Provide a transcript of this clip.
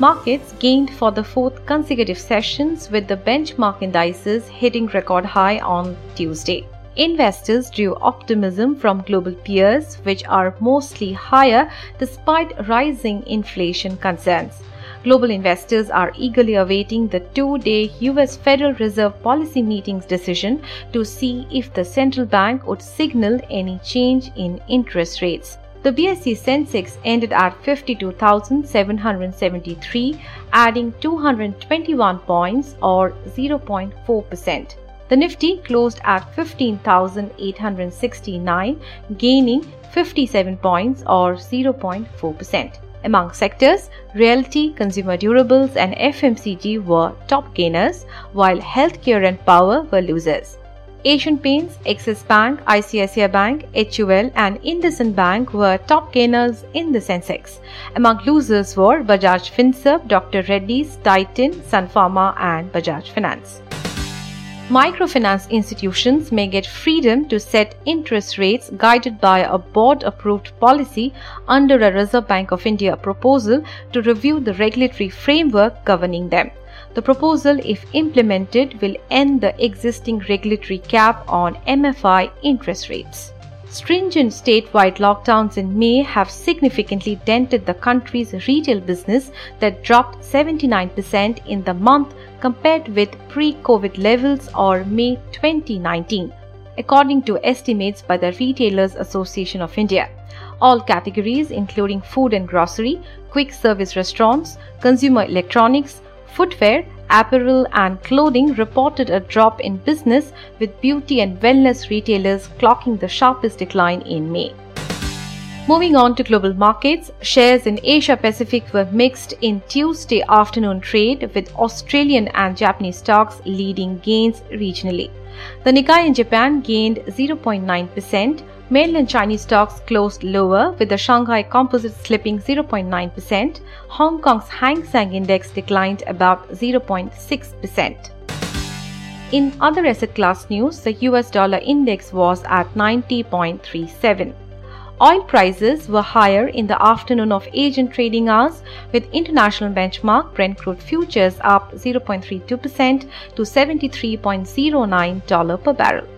Markets gained for the fourth consecutive sessions with the benchmark indices hitting record high on Tuesday. Investors drew optimism from global peers, which are mostly higher despite rising inflation concerns. Global investors are eagerly awaiting the two day US Federal Reserve policy meeting's decision to see if the central bank would signal any change in interest rates. The BSE Sensex ended at 52,773, adding 221 points or 0.4%. The Nifty closed at 15,869, gaining 57 points or 0.4%. Among sectors, realty, consumer durables, and FMCG were top gainers, while healthcare and power were losers. Asian Paints, Axis Bank, ICICI Bank, HUL and IndusInd Bank were top gainers in the Sensex. Among losers were Bajaj Finserv, Dr. Reddy's, Titan, Sun Pharma and Bajaj Finance. Microfinance institutions may get freedom to set interest rates guided by a board approved policy under a Reserve Bank of India proposal to review the regulatory framework governing them. The proposal, if implemented, will end the existing regulatory cap on MFI interest rates. Stringent statewide lockdowns in May have significantly dented the country's retail business that dropped 79% in the month compared with pre COVID levels or May 2019, according to estimates by the Retailers Association of India. All categories, including food and grocery, quick service restaurants, consumer electronics, footwear, apparel, and clothing reported a drop in business, with beauty and wellness retailers clocking the sharpest decline in May. Moving on to global markets, shares in Asia Pacific were mixed in Tuesday afternoon trade with Australian and Japanese stocks leading gains regionally. The Nikkei in Japan gained 0.9%, Mainland Chinese stocks closed lower with the Shanghai Composite slipping 0.9%. Hong Kong's Hang Seng Index declined about 0.6%. In other asset class news, the US dollar index was at 90.37. Oil prices were higher in the afternoon of Asian trading hours, with international benchmark Brent crude futures up 0.32% to $73.09 per barrel.